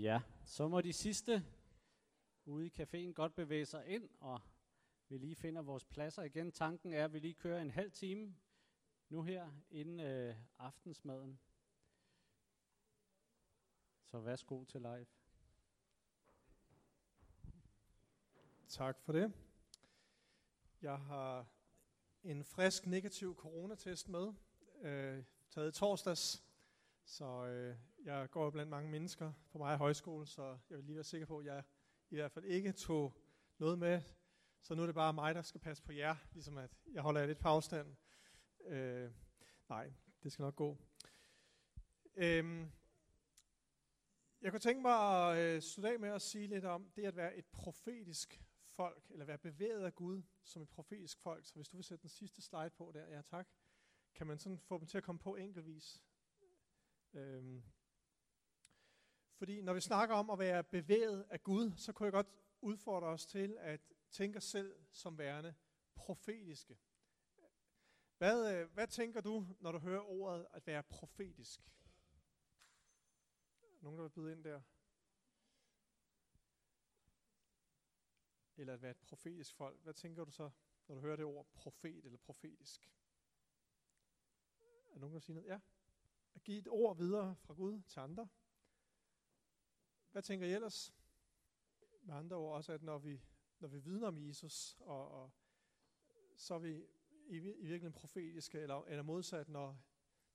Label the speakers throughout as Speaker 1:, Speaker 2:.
Speaker 1: Ja, så må de sidste ude i caféen godt bevæge sig ind, og vi lige finder vores pladser igen. Tanken er, at vi lige kører en halv time nu her inden øh, aftensmaden. Så værsgo til live.
Speaker 2: Tak for det. Jeg har en frisk negativ coronatest med, øh, taget i torsdags. Så øh, jeg går blandt mange mennesker på mig højskole, så jeg vil lige være sikker på, at jeg i hvert fald ikke tog noget med. Så nu er det bare mig, der skal passe på jer, ligesom at jeg holder jer lidt på afstand. Øh, nej, det skal nok gå. Øh, jeg kunne tænke mig at øh, slutte af med at sige lidt om det at være et profetisk folk, eller være bevæget af Gud som et profetisk folk. Så hvis du vil sætte den sidste slide på der, ja tak, kan man sådan få dem til at komme på enkeltvis. Øhm. Fordi når vi snakker om at være bevæget af Gud, så kunne jeg godt udfordre os til at tænke os selv som værende profetiske. Hvad, øh, hvad tænker du, når du hører ordet at være profetisk? Nogen, der vil byde ind der? Eller at være et profetisk folk. Hvad tænker du så, når du hører det ord profet eller profetisk? Er nogen, der siger noget? Ja. At give et ord videre fra Gud til andre. Hvad tænker I ellers? Med andre ord også, at når vi, når vi vidner om Jesus, og, og så er vi i, i virkeligheden profetiske, eller, eller modsat, når,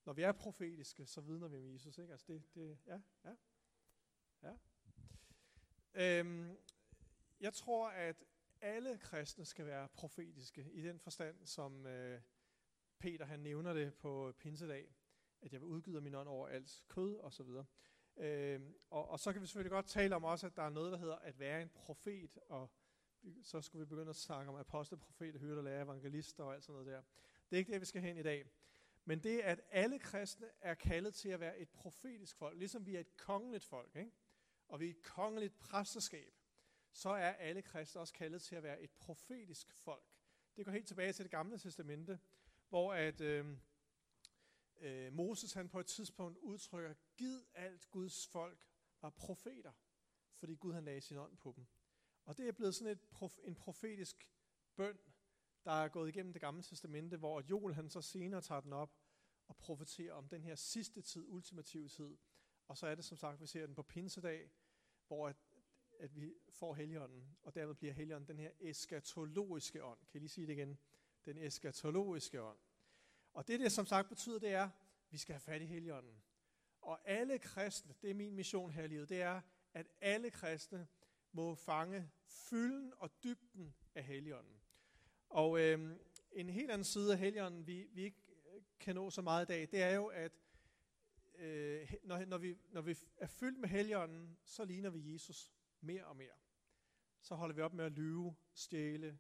Speaker 2: når vi er profetiske, så vidner vi om Jesus. Ikke? Altså det, det, ja, ja, ja. Øhm, jeg tror, at alle kristne skal være profetiske i den forstand, som øh, Peter han nævner det på pinsedag, at jeg vil udgyde min ånd over alt kød og så videre. Øh, og, og så kan vi selvfølgelig godt tale om også, at der er noget, der hedder at være en profet, og så skulle vi begynde at snakke om apostel, profet, hyrde, lærer, evangelister og alt sådan noget der. Det er ikke det, vi skal hen i dag. Men det, at alle kristne er kaldet til at være et profetisk folk, ligesom vi er et kongeligt folk, ikke? og vi er et kongeligt præsterskab, så er alle kristne også kaldet til at være et profetisk folk. Det går helt tilbage til det gamle testamente, hvor at øh, øh, Moses han på et tidspunkt udtrykker, giv alt Guds folk var profeter, fordi Gud han lagde sin ånd på dem. Og det er blevet sådan et prof, en profetisk bøn, der er gået igennem det gamle testamente, hvor Joel han så senere tager den op og profeterer om den her sidste tid, ultimative tid. Og så er det som sagt, vi ser den på pinsedag, hvor at, at vi får helligånden, og dermed bliver helligånden den her eskatologiske ånd. Kan I lige sige det igen? Den eskatologiske ånd. Og det, det som sagt betyder, det er, at vi skal have fat i helligånden. Og alle kristne, det er min mission her i livet, det er, at alle kristne må fange fylden og dybden af helligånden. Og øh, en helt anden side af helligånden, vi, vi ikke øh, kan nå så meget i dag, det er jo, at øh, når, når, vi, når vi er fyldt med helligånden, så ligner vi Jesus mere og mere. Så holder vi op med at lyve, stjæle,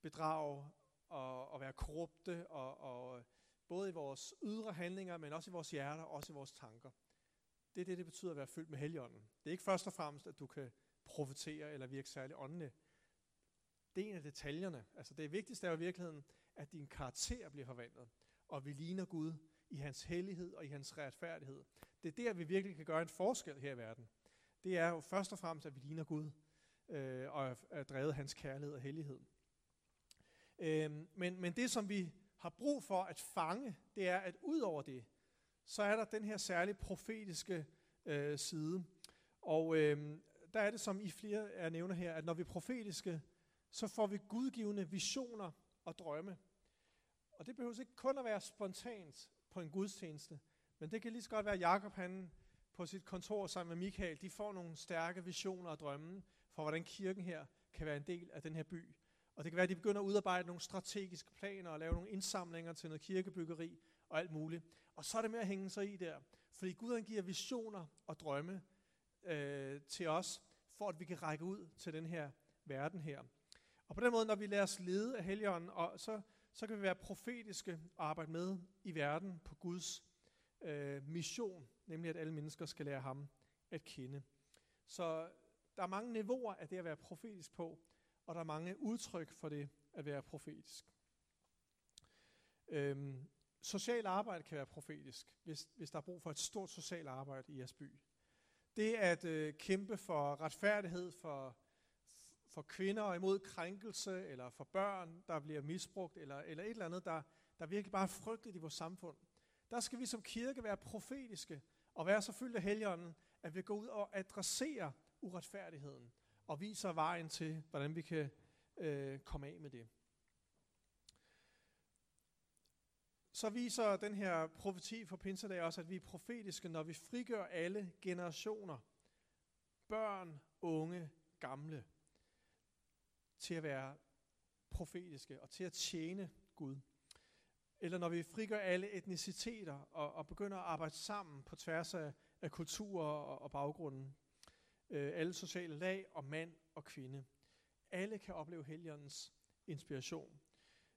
Speaker 2: bedrage og, og være korrupte, og, og både i vores ydre handlinger, men også i vores hjerter, også i vores tanker. Det er det, det betyder at være fyldt med helligånden. Det er ikke først og fremmest, at du kan profetere eller virke særlig åndende. Det er en af detaljerne. Altså det vigtigste er jo i virkeligheden, at din karakter bliver forvandlet, og vi ligner Gud i hans hellighed og i hans retfærdighed. Det er der, vi virkelig kan gøre en forskel her i verden. Det er jo først og fremmest, at vi ligner Gud øh, og er drevet hans kærlighed og hellighed. Øh, men, men det, som vi har brug for at fange, det er, at ud over det, så er der den her særlige profetiske øh, side. Og øh, der er det, som I flere er nævner her, at når vi er profetiske, så får vi gudgivende visioner og drømme. Og det behøver ikke kun at være spontant på en gudstjeneste, men det kan lige så godt være, at Jacob han på sit kontor sammen med Michael, de får nogle stærke visioner og drømme for, hvordan kirken her kan være en del af den her by. Og det kan være, at de begynder at udarbejde nogle strategiske planer og lave nogle indsamlinger til noget kirkebyggeri og alt muligt. Og så er det med at hænge sig i der. Fordi Gud han giver visioner og drømme øh, til os, for at vi kan række ud til den her verden her. Og på den måde, når vi lader os lede af Helligånden, og så, så kan vi være profetiske og arbejde med i verden på Guds øh, mission, nemlig at alle mennesker skal lære ham at kende. Så der er mange niveauer af det at være profetisk på, og der er mange udtryk for det at være profetisk. Øhm, social arbejde kan være profetisk, hvis, hvis der er brug for et stort socialt arbejde i jeres by. det at øh, kæmpe for retfærdighed for, for kvinder og imod krænkelse, eller for børn, der bliver misbrugt, eller, eller et eller andet, der, der virkelig bare er frygteligt i vores samfund. Der skal vi som kirke være profetiske og være så fyldt af helligånden, at vi går ud og adresserer uretfærdigheden og viser vejen til, hvordan vi kan øh, komme af med det. Så viser den her profeti for Pinsedag også, at vi er profetiske, når vi frigør alle generationer, børn, unge, gamle, til at være profetiske og til at tjene Gud. Eller når vi frigør alle etniciteter og, og begynder at arbejde sammen på tværs af, af kulturer og, og baggrunden. Øh, alle sociale lag og mand og kvinde. Alle kan opleve Helligåndens inspiration.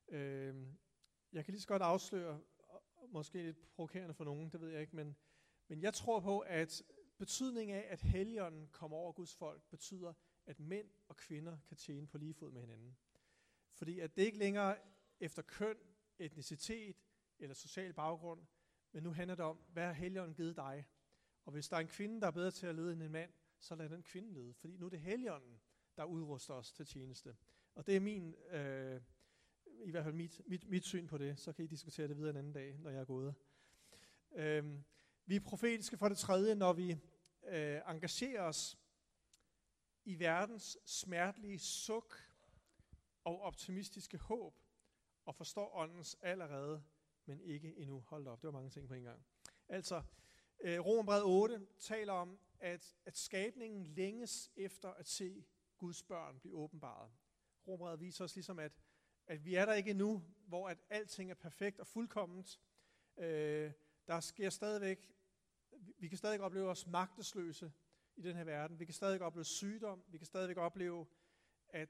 Speaker 2: Øh, jeg kan lige så godt afsløre, måske lidt provokerende for nogen, det ved jeg ikke, men, men jeg tror på, at betydningen af, at Helligånden kommer over Guds folk, betyder, at mænd og kvinder kan tjene på lige fod med hinanden. Fordi at det ikke længere efter køn, etnicitet eller social baggrund, men nu handler det om, hvad har Helligånden givet dig? Og hvis der er en kvinde, der er bedre til at lede end en mand, så lad den kvinde lede. Fordi nu er det Helligånden, der udruster os til tjeneste. Og det er min, øh, i hvert fald mit, mit, mit syn på det. Så kan I diskutere det videre en anden dag, når jeg er gået. Øh, vi er profetiske for det tredje, når vi øh, engagerer os i verdens smertelige suk og optimistiske håb, og forstår åndens allerede, men ikke endnu. Hold op, det var mange ting på en gang. Altså, Øh, Romerbrevet 8 taler om, at, at skabningen længes efter at se Guds børn blive åbenbaret. Romerbrevet viser os ligesom, at, at vi er der ikke endnu, hvor at alting er perfekt og fuldkomment. Øh, der sker stadigvæk, vi kan stadig opleve os magtesløse i den her verden. Vi kan stadig opleve sygdom. Vi kan stadig opleve, at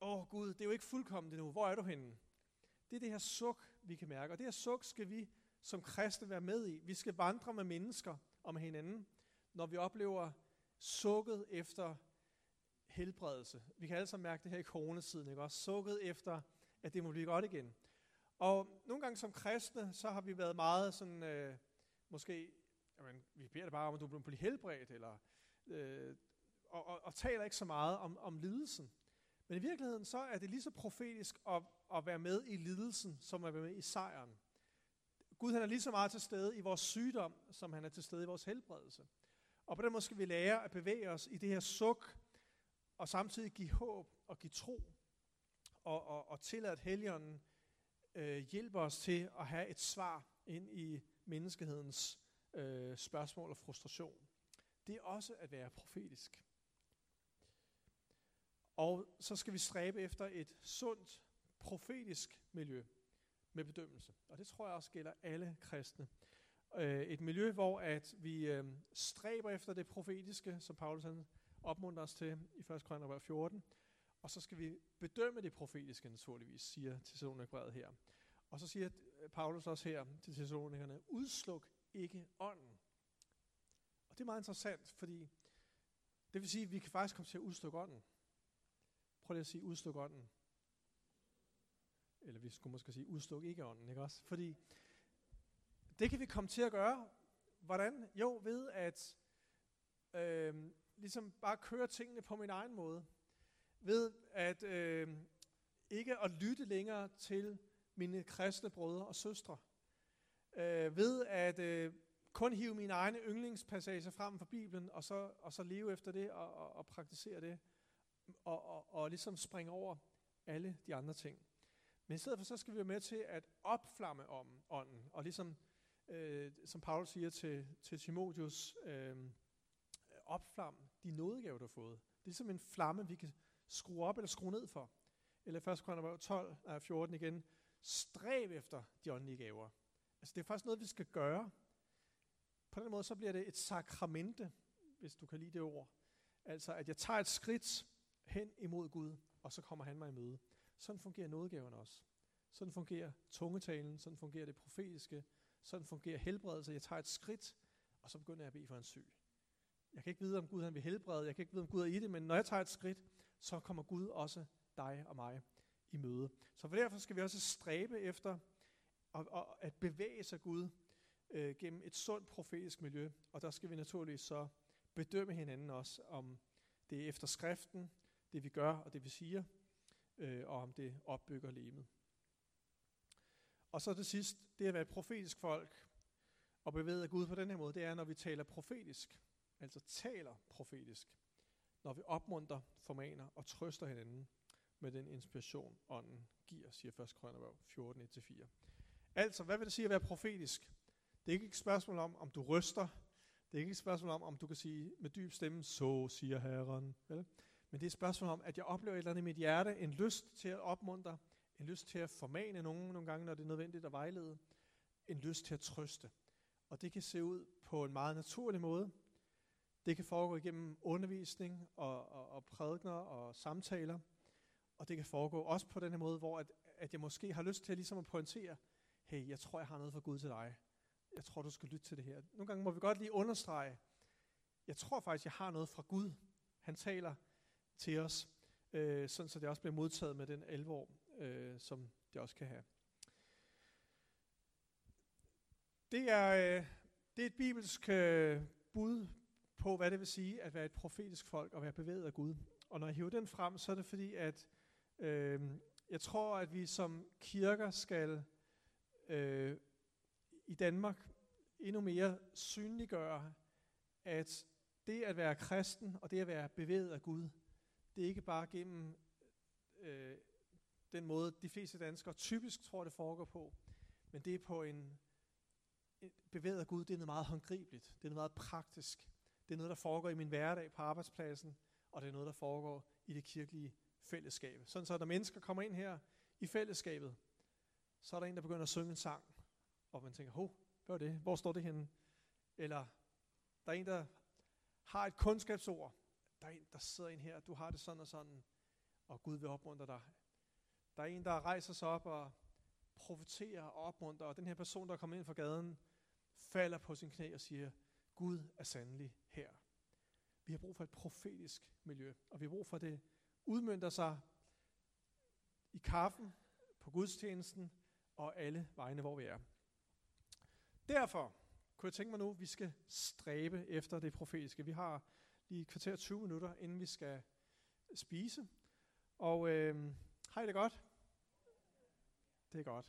Speaker 2: åh Gud, det er jo ikke fuldkomment endnu. Hvor er du henne? Det er det her suk, vi kan mærke. Og det her suk skal vi som kristne være med i. Vi skal vandre med mennesker om hinanden, når vi oplever sukket efter helbredelse. Vi kan alle sammen mærke det her i coronasiden, ikke også? Sukket efter, at det må blive godt igen. Og nogle gange som kristne, så har vi været meget sådan, øh, måske, jamen, vi beder det bare om, at du bliver helbredt, eller, øh, og, og, og taler ikke så meget om, om lidelsen. Men i virkeligheden, så er det lige så profetisk at, at være med i lidelsen, som at være med i sejren. Gud han er lige så meget til stede i vores sygdom, som han er til stede i vores helbredelse. Og på den måde skal vi lære at bevæge os i det her suk, og samtidig give håb og give tro, og, og, og tillade, at Helligånden øh, hjælper os til at have et svar ind i menneskehedens øh, spørgsmål og frustration. Det er også at være profetisk. Og så skal vi stræbe efter et sundt, profetisk miljø med bedømmelse. Og det tror jeg også gælder alle kristne. Øh, et miljø, hvor at vi øh, stræber efter det profetiske, som Paulus han opmuntrer os til i 1. Korinther 14. Og så skal vi bedømme det profetiske naturligvis, siger Thessalonikbrevet her. Og så siger øh, Paulus også her til Thessalonikerne, udsluk ikke ånden. Og det er meget interessant, fordi det vil sige, at vi kan faktisk komme til at udslukke ånden. Prøv lige at sige, udslukke ånden. Eller vi skulle måske sige, udstuk ikke ånden, ikke også? Fordi det kan vi komme til at gøre. Hvordan? Jo, ved at øh, ligesom bare køre tingene på min egen måde. Ved at øh, ikke at lytte længere til mine kristne brødre og søstre. Øh, ved at øh, kun hive mine egne yndlingspassager frem fra Bibelen, og så, og så leve efter det og, og, og praktisere det og, og, og ligesom springe over alle de andre ting. Men i stedet for, så skal vi være med til at opflamme om ånden, og ligesom, øh, som Paulus siger til, til Timotheus, øh, opflam de nådegaver, du har fået. Det er ligesom en flamme, vi kan skrue op eller skrue ned for. Eller 1. Korinther 12, 14 igen. Stræb efter de åndelige gaver. Altså det er faktisk noget, vi skal gøre. På den måde, så bliver det et sakramente, hvis du kan lide det ord. Altså, at jeg tager et skridt hen imod Gud, og så kommer han mig i møde. Sådan fungerer nådgaven også. Sådan fungerer tungetalen, sådan fungerer det profetiske, sådan fungerer helbredelse. Jeg tager et skridt, og så begynder jeg at bede for en syg. Jeg kan ikke vide, om Gud han vil helbrede, jeg kan ikke vide, om Gud er i det, men når jeg tager et skridt, så kommer Gud også dig og mig i møde. Så for derfor skal vi også stræbe efter at, at bevæge sig Gud øh, gennem et sundt profetisk miljø, og der skal vi naturligvis så bedømme hinanden også, om det er efter skriften, det vi gør og det vi siger, øh, og om det opbygger lemet. Og så til sidst, det at være et profetisk folk, og bevæge af Gud på den her måde, det er, når vi taler profetisk, altså taler profetisk, når vi opmunter, formaner og trøster hinanden med den inspiration, ånden giver, siger 1. Krønnerbog 14, 1-4. Altså, hvad vil det sige at være profetisk? Det er ikke et spørgsmål om, om du ryster. Det er ikke et spørgsmål om, om du kan sige med dyb stemme, så siger Herren. Vel? Men det er et spørgsmål om, at jeg oplever et eller andet i mit hjerte, en lyst til at opmuntre, en lyst til at formane nogen nogle gange, når det er nødvendigt at vejlede, en lyst til at trøste. Og det kan se ud på en meget naturlig måde. Det kan foregå igennem undervisning og, og, og prædikner og samtaler. Og det kan foregå også på den her måde, hvor at, at jeg måske har lyst til at, ligesom at pointere, hey, jeg tror, jeg har noget for Gud til dig. Jeg tror, du skal lytte til det her. Nogle gange må vi godt lige understrege, jeg tror faktisk, jeg har noget fra Gud. Han taler til os, øh, sådan så det også bliver modtaget med den alvor, øh, som det også kan have. Det er, øh, det er et bibelsk øh, bud på, hvad det vil sige at være et profetisk folk og være bevæget af Gud. Og når jeg hiver den frem, så er det fordi, at øh, jeg tror, at vi som kirker skal øh, i Danmark endnu mere synliggøre, at det at være kristen og det at være bevæget af Gud, det er ikke bare gennem øh, den måde, de fleste danskere typisk tror, det foregår på, men det er på en, en bevæget af Gud, det er noget meget håndgribeligt, det er noget meget praktisk, det er noget, der foregår i min hverdag på arbejdspladsen, og det er noget, der foregår i det kirkelige fællesskab. Sådan så, når mennesker kommer ind her i fællesskabet, så er der en, der begynder at synge en sang, og man tænker, hov, hvad er det? Hvor står det henne? Eller der er en, der har et kundskabsord. Der er en, der sidder en her, du har det sådan og sådan, og Gud vil opmuntre dig. Der er en, der rejser sig op og profeterer og opmuntrer, og den her person, der kommer ind fra gaden, falder på sin knæ og siger, Gud er sandelig her. Vi har brug for et profetisk miljø, og vi har brug for, at det udmyndter sig i kaffen, på gudstjenesten og alle vegne, hvor vi er. Derfor kunne jeg tænke mig nu, at vi skal stræbe efter det profetiske. Vi har lige kvarter 20 minutter, inden vi skal spise. Og øh, har I det godt? Det er godt.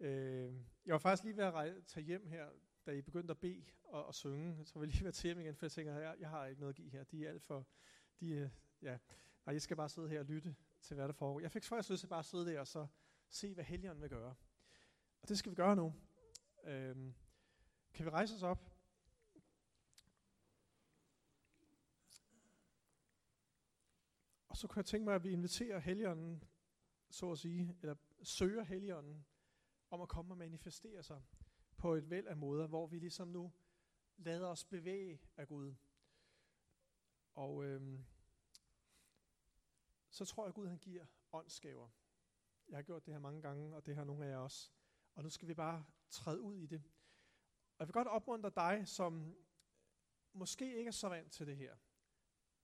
Speaker 2: Øh, jeg var faktisk lige ved at tage hjem her, da I begyndte at bede og, og synge. Så var jeg lige ved at tage hjem igen, for jeg tænker, jeg, jeg har ikke noget at give her. De er alt for... De, øh, ja. Nej, jeg skal bare sidde her og lytte til, hvad der foregår. Jeg fik faktisk lyst til bare at sidde der og så se, hvad helgen vil gøre. Og det skal vi gøre nu. Øh, kan vi rejse os op? Og så kunne jeg tænke mig, at vi inviterer Helligånden, så at sige, eller søger Helligånden, om at komme og manifestere sig på et væld af måder, hvor vi ligesom nu lader os bevæge af Gud. Og øhm, så tror jeg, at Gud han giver åndsgaver. Jeg har gjort det her mange gange, og det har nogle af jer også. Og nu skal vi bare træde ud i det. Og jeg vil godt opmuntre dig, som måske ikke er så vant til det her,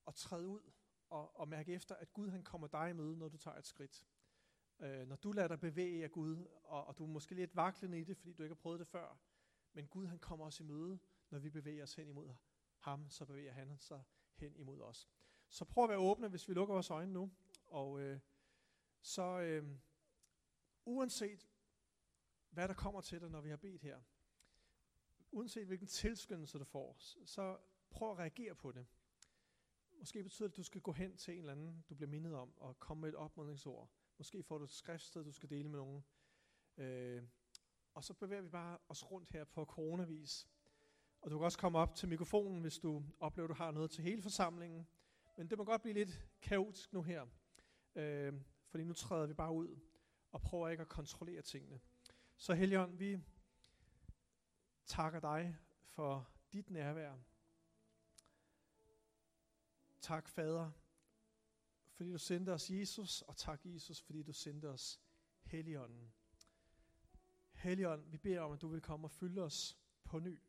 Speaker 2: at træde ud og, og mærke efter, at Gud han kommer dig i møde, når du tager et skridt. Øh, når du lader dig bevæge af Gud, og, og du er måske lidt vaklende i det, fordi du ikke har prøvet det før, men Gud han kommer os i møde, når vi bevæger os hen imod ham, så bevæger han sig hen imod os. Så prøv at være åbne, hvis vi lukker vores øjne nu. Og øh, så øh, uanset hvad der kommer til dig, når vi har bedt her, uanset hvilken tilskyndelse du får, så prøv at reagere på det. Måske betyder det, at du skal gå hen til en eller anden, du bliver mindet om, og komme med et opmuntringsord. Måske får du et skriftsted, du skal dele med nogen. Øh, og så bevæger vi bare os rundt her på coronavis. Og du kan også komme op til mikrofonen, hvis du oplever, at du har noget til hele forsamlingen. Men det må godt blive lidt kaotisk nu her. Øh, fordi nu træder vi bare ud og prøver ikke at kontrollere tingene. Så Helion, vi takker dig for dit nærvær. Tak, Fader, fordi du sendte os Jesus, og tak, Jesus, fordi du sendte os Helligånden. Helligånd, vi beder om, at du vil komme og fylde os på ny.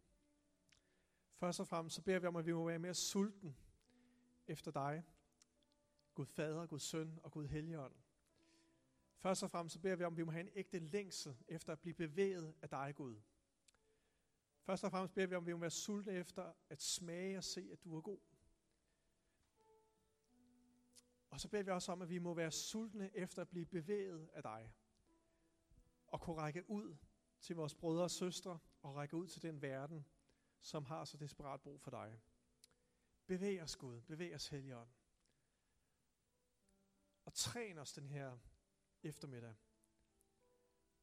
Speaker 2: Først og fremmest så beder vi om, at vi må være mere sulten efter dig, Gud Fader, Gud Søn og Gud Helligånd. Først og fremmest så beder vi om, at vi må have en ægte længsel efter at blive bevæget af dig, Gud. Først og fremmest beder vi om, at vi må være sultne efter at smage og se, at du er god. Og så beder vi også om, at vi må være sultne efter at blive bevæget af dig. Og kunne række ud til vores brødre og søstre, og række ud til den verden, som har så desperat brug for dig. Bevæg os, Gud. Bevæg os, Helligånd. Og træn os den her eftermiddag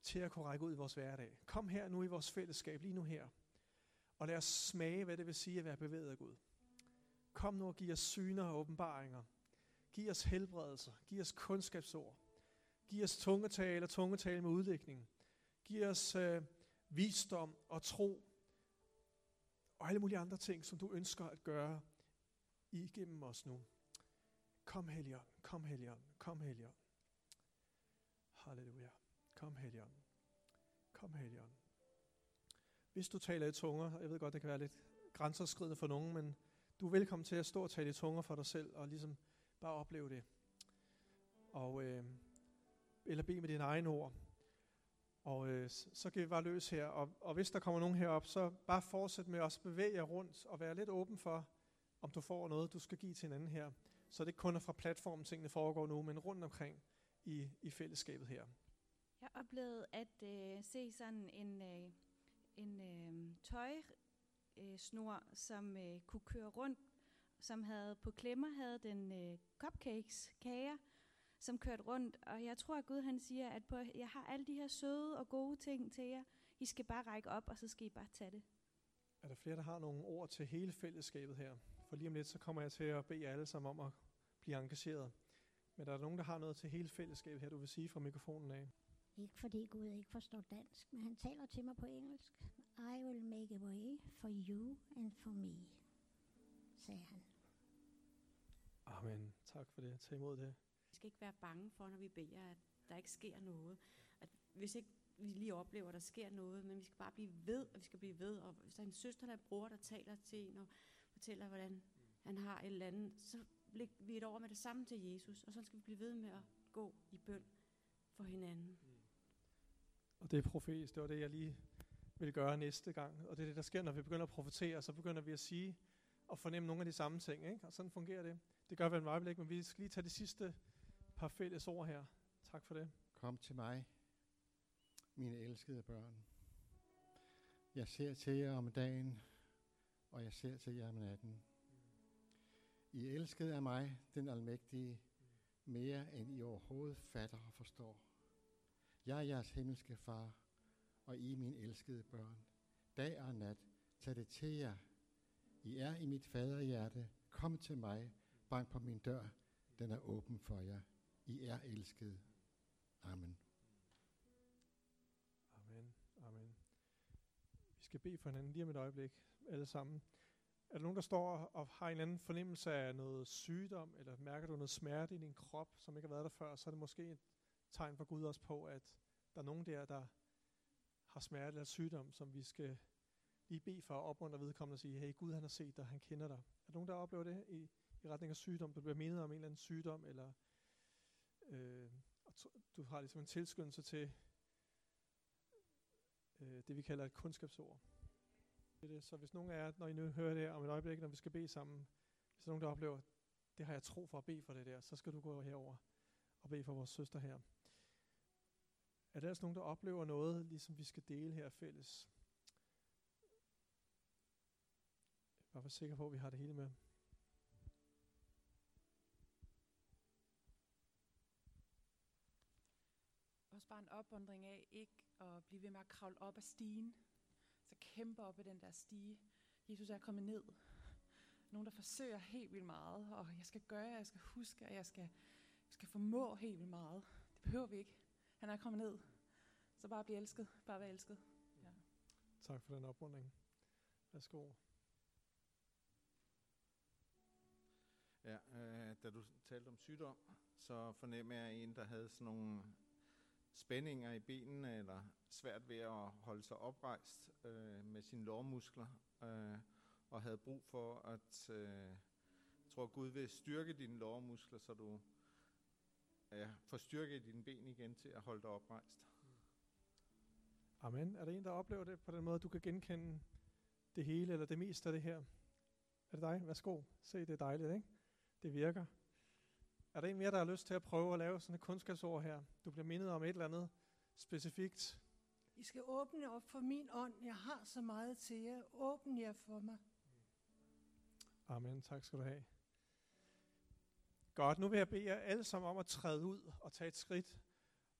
Speaker 2: til at kunne række ud i vores hverdag. Kom her nu i vores fællesskab, lige nu her. Og lad os smage, hvad det vil sige at være bevæget af Gud. Kom nu og giv os syner og åbenbaringer. Giv os helbredelse. Giv os kundskabsord. Giv os tungetale og tungetale med udlægning. Giv os øh, visdom og tro. Og alle mulige andre ting, som du ønsker at gøre igennem os nu. Kom Helligånd, kom Helligånd, kom Helligånd. Halleluja. Kom Helligånd. Kom Helligånd. Hvis du taler i tunger, og jeg ved godt, det kan være lidt grænseoverskridende for nogen, men du er velkommen til at stå og tale i tunger for dig selv, og ligesom bare opleve det. Og, øh, eller bede med dine egne ord. Og øh, så kan vi bare løs her. Og, og hvis der kommer nogen herop, så bare fortsæt med at bevæge jer rundt og være lidt åben for, om du får noget, du skal give til en anden her. Så det ikke kun er fra platformen, tingene foregår nu, men rundt omkring i, i fællesskabet her.
Speaker 3: Jeg oplevede at øh, se sådan en, øh, en øh, tøjsnor, øh, som øh, kunne køre rundt, som havde på klemmer havde den øh, cupcakes, kager, som kørte rundt. Og jeg tror, at Gud han siger, at på, jeg har alle de her søde og gode ting til jer. I skal bare række op, og så skal I bare tage det.
Speaker 2: Er der flere, der har nogle ord til hele fællesskabet her? For lige om lidt, så kommer jeg til at bede jer alle sammen om at blive engageret. Men der er nogen, der har noget til hele fællesskabet her, du vil sige fra mikrofonen af?
Speaker 4: Ikke fordi Gud ikke forstår dansk, men han taler til mig på engelsk. I will make a way for you and for me, sagde han.
Speaker 2: Amen. Tak for det. Tag imod det.
Speaker 5: Vi skal ikke være bange for, når vi beder, at der ikke sker noget. At hvis ikke vi lige oplever, at der sker noget, men vi skal bare blive ved, og vi skal blive ved. Og hvis der er en søster eller en bror, der taler til en og fortæller, hvordan han har et eller andet, så lægger vi et over med det samme til Jesus, og så skal vi blive ved med at gå i bøn for hinanden.
Speaker 2: Og det er profetisk, det var det, jeg lige vil gøre næste gang. Og det er det, der sker, når vi begynder at profetere, så begynder vi at sige og fornemme nogle af de samme ting. Ikke? Og sådan fungerer det. Det gør vi en øjeblik, men vi skal lige tage det sidste par fælles ord her. Tak for det.
Speaker 6: Kom til mig, mine elskede børn. Jeg ser til jer om dagen, og jeg ser til jer om natten. I elskede af mig, den almægtige, mere end I overhovedet fatter og forstår. Jeg er jeres himmelske far, og I mine elskede børn. Dag og nat, tag det til jer. I er i mit faderhjerte. Kom til mig. Bank på min dør. Den er åben for jer. I er elskede. Amen.
Speaker 2: Amen. Amen. Vi skal bede for hinanden lige om et øjeblik, alle sammen. Er der nogen, der står og har en eller anden fornemmelse af noget sygdom, eller mærker du noget smerte i din krop, som ikke har været der før, så er det måske et tegn for Gud også på, at der er nogen der, der har smerte eller sygdom, som vi skal lige bede for at opmuntre vedkommende og sige, hey, Gud han har set dig, han kender dig. Er der nogen, der oplever det i, i retning af sygdom? Du bliver mindet om en eller anden sygdom, eller øh, og du har ligesom en tilskyndelse til øh, det, vi kalder et kundskabsord. Så hvis nogen af jer, når I nu hører det om et øjeblik, når vi skal bede sammen, hvis der er nogen, der oplever, det har jeg tro for at bede for det der, så skal du gå herover og bede for vores søster her. Er der altså nogen, der oplever noget, ligesom vi skal dele her fælles? Bare for sikker på, at vi har det hele med.
Speaker 7: Også bare en opundring af ikke at blive ved med at kravle op ad stigen. Så kæmpe op ad den der stige. Jesus er kommet ned. Nogen, der forsøger helt vildt meget, og jeg skal gøre, jeg skal huske, og jeg skal, jeg skal formå helt vildt meget. Det behøver vi ikke. Han er kommet ned. Så bare blive elsket. Bare være elsket. Ja.
Speaker 2: Tak for den opmuntring. Værsgo.
Speaker 8: Ja, øh, da du talte om sygdom, så fornemmer jeg en, der havde sådan nogle spændinger i benene, eller svært ved at holde sig oprejst øh, med sine lårmuskler, øh, og havde brug for at, øh, jeg tror Gud vil styrke dine lårmuskler, så du ja, får styrke i dine ben igen til at holde dig oprejst.
Speaker 2: Amen. Er der en, der oplever det på den måde, du kan genkende det hele eller det meste af det her? Er det dig? Værsgo. Se, det er dejligt, ikke? Det virker. Er der en mere, der har lyst til at prøve at lave sådan et kundskabsord her? Du bliver mindet om et eller andet specifikt.
Speaker 9: I skal åbne op for min ånd. Jeg har så meget til jer. Åbn jer for mig.
Speaker 2: Amen. Tak skal du have. Godt, nu vil jeg bede jer alle sammen om at træde ud og tage et skridt.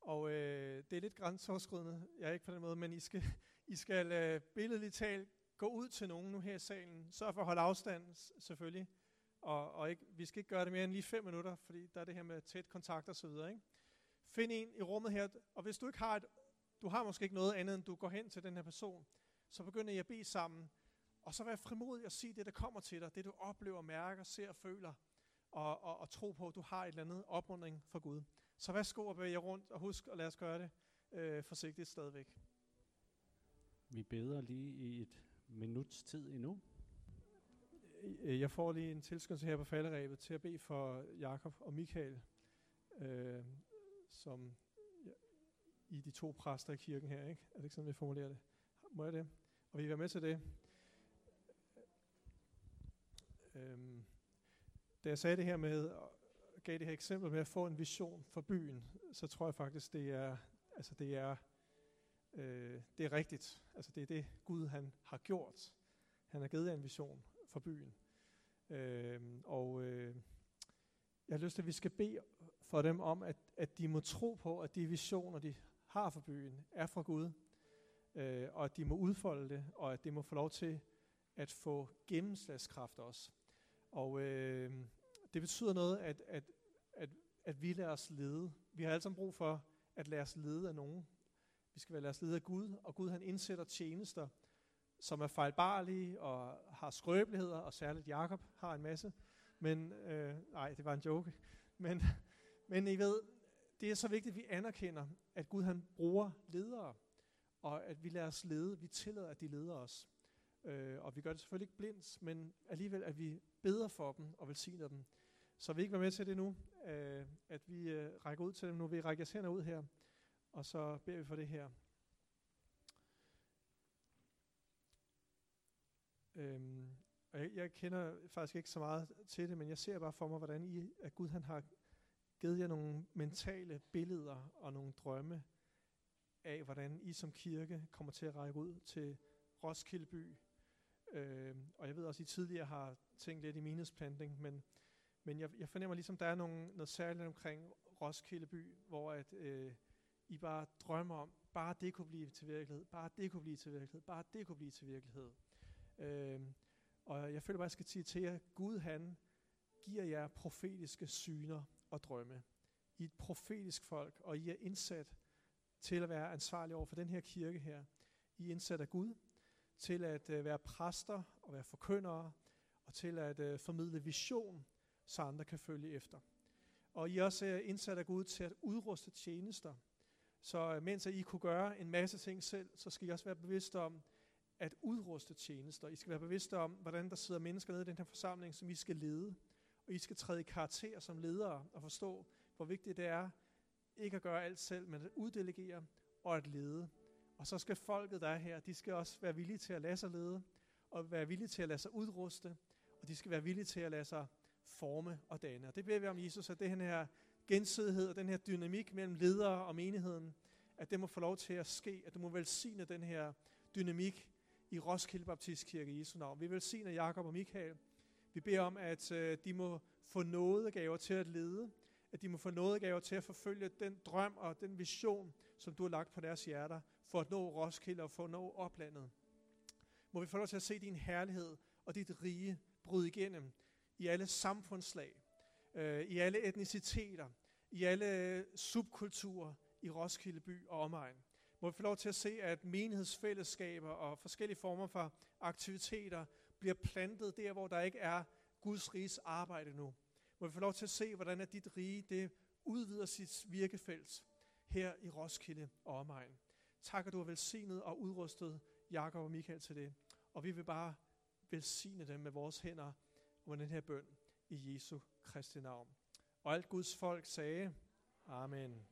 Speaker 2: Og øh, det er lidt grænseoverskridende, jeg er ikke på den måde, men I skal, I skal øh, billedligt talt gå ud til nogen nu her i salen. Sørg for at holde afstand, selvfølgelig. Og, og ikke, vi skal ikke gøre det mere end lige fem minutter, fordi der er det her med tæt kontakt og så videre. Ikke? Find en i rummet her, og hvis du ikke har et, du har måske ikke noget andet, end du går hen til den her person, så begynder I at bede sammen. Og så vær frimodig og sige det, der kommer til dig, det du oplever, mærker, ser og føler, og, og, og tro på, at du har et eller andet opmuntring fra Gud. Så værsgo og bevæge jer rundt, og husk at lade os gøre det øh, forsigtigt stadigvæk.
Speaker 1: Vi beder lige i et minuts tid endnu.
Speaker 2: Øh, jeg får lige en tilskyndelse her på falderæbet til at bede for Jakob og Michael, øh, som ja, i de to præster i kirken her, ikke? Er det ikke sådan, vi formulerer det? Må jeg det? Og vi er være med til det. Øh, da jeg sagde det her med, og gav det her eksempel med at få en vision for byen, så tror jeg faktisk, det er, altså det er, øh, det er rigtigt. Altså det er det, Gud han har gjort. Han har givet jer en vision for byen. Øh, og øh, jeg har lyst til, at vi skal bede for dem om, at, at de må tro på, at de visioner, de har for byen, er fra Gud. Øh, og at de må udfolde det, og at det må få lov til at få gennemslagskraft også. Og øh, det betyder noget, at, at, at, at vi lader os lede. Vi har alle sammen brug for at lade os lede af nogen. Vi skal være lade os lede af Gud, og Gud han indsætter tjenester, som er fejlbarlige og har skrøbeligheder, og særligt Jakob har en masse. Men, øh, nej, det var en joke. Men, men I ved, det er så vigtigt, at vi anerkender, at Gud han bruger ledere, og at vi lader os lede. Vi tillader, at de leder os. Øh, og vi gør det selvfølgelig ikke blindt, men alligevel, at vi beder for dem og velsigner dem. Så vi ikke være med til det nu, øh, at vi øh, rækker ud til dem nu. Vi rækker os ud her, og så beder vi for det her. Øhm, og jeg, jeg kender faktisk ikke så meget til det, men jeg ser bare for mig, hvordan I, at Gud han har givet jer nogle mentale billeder og nogle drømme af, hvordan I som kirke kommer til at række ud til Roskildeby. Øh, og jeg ved også, at I tidligere har tænkt lidt i minusplantning, men, men jeg, jeg fornemmer ligesom, der er nogle, noget særligt omkring Roskildeby, hvor at, øh, I bare drømmer om, bare det kunne blive til virkelighed, bare det kunne blive til virkelighed, bare det kunne blive til virkelighed. Øh, og jeg føler bare, at jeg skal sige til jer, Gud han giver jer profetiske syner og drømme. I et profetisk folk, og I er indsat til at være ansvarlige over for den her kirke her. I er indsat af Gud til at øh, være præster og være forkyndere, og til at øh, formidle vision, så andre kan følge efter. Og I er også uh, indsat af Gud til at udruste tjenester. Så øh, mens I kunne gøre en masse ting selv, så skal I også være bevidste om at udruste tjenester. I skal være bevidste om, hvordan der sidder mennesker nede i den her forsamling, som I skal lede. Og I skal træde i karakter som ledere og forstå, hvor vigtigt det er ikke at gøre alt selv, men at uddelegere og at lede. Og så skal folket, der er her, de skal også være villige til at lade sig lede, og være villige til at lade sig udruste, og de skal være villige til at lade sig forme og danne. Og det beder vi om, Jesus, at det her gensidighed og den her dynamik mellem ledere og menigheden, at det må få lov til at ske, at du må velsigne den her dynamik i Roskilde Baptist Kirke i Jesu navn. Vi velsigner Jakob og Michael. Vi beder om, at øh, de må få nådegaver til at lede, at de må få nådegaver til at forfølge den drøm og den vision, som du har lagt på deres hjerter, for at nå Roskilde og for at nå oplandet. Må vi få lov til at se din herlighed og dit rige bryde igennem i alle samfundslag, øh, i alle etniciteter, i alle øh, subkulturer i Roskilde by og omegn. Må vi få lov til at se, at menighedsfællesskaber og forskellige former for aktiviteter bliver plantet der, hvor der ikke er Guds riges arbejde nu. Må vi få lov til at se, hvordan at dit rige det udvider sit virkefelt her i Roskilde og omegn. Tak, at du har velsignet og udrustet Jakob og Michael til det. Og vi vil bare velsigne dem med vores hænder og med den her bøn i Jesu Kristi navn. Og alt Guds folk sagde, Amen.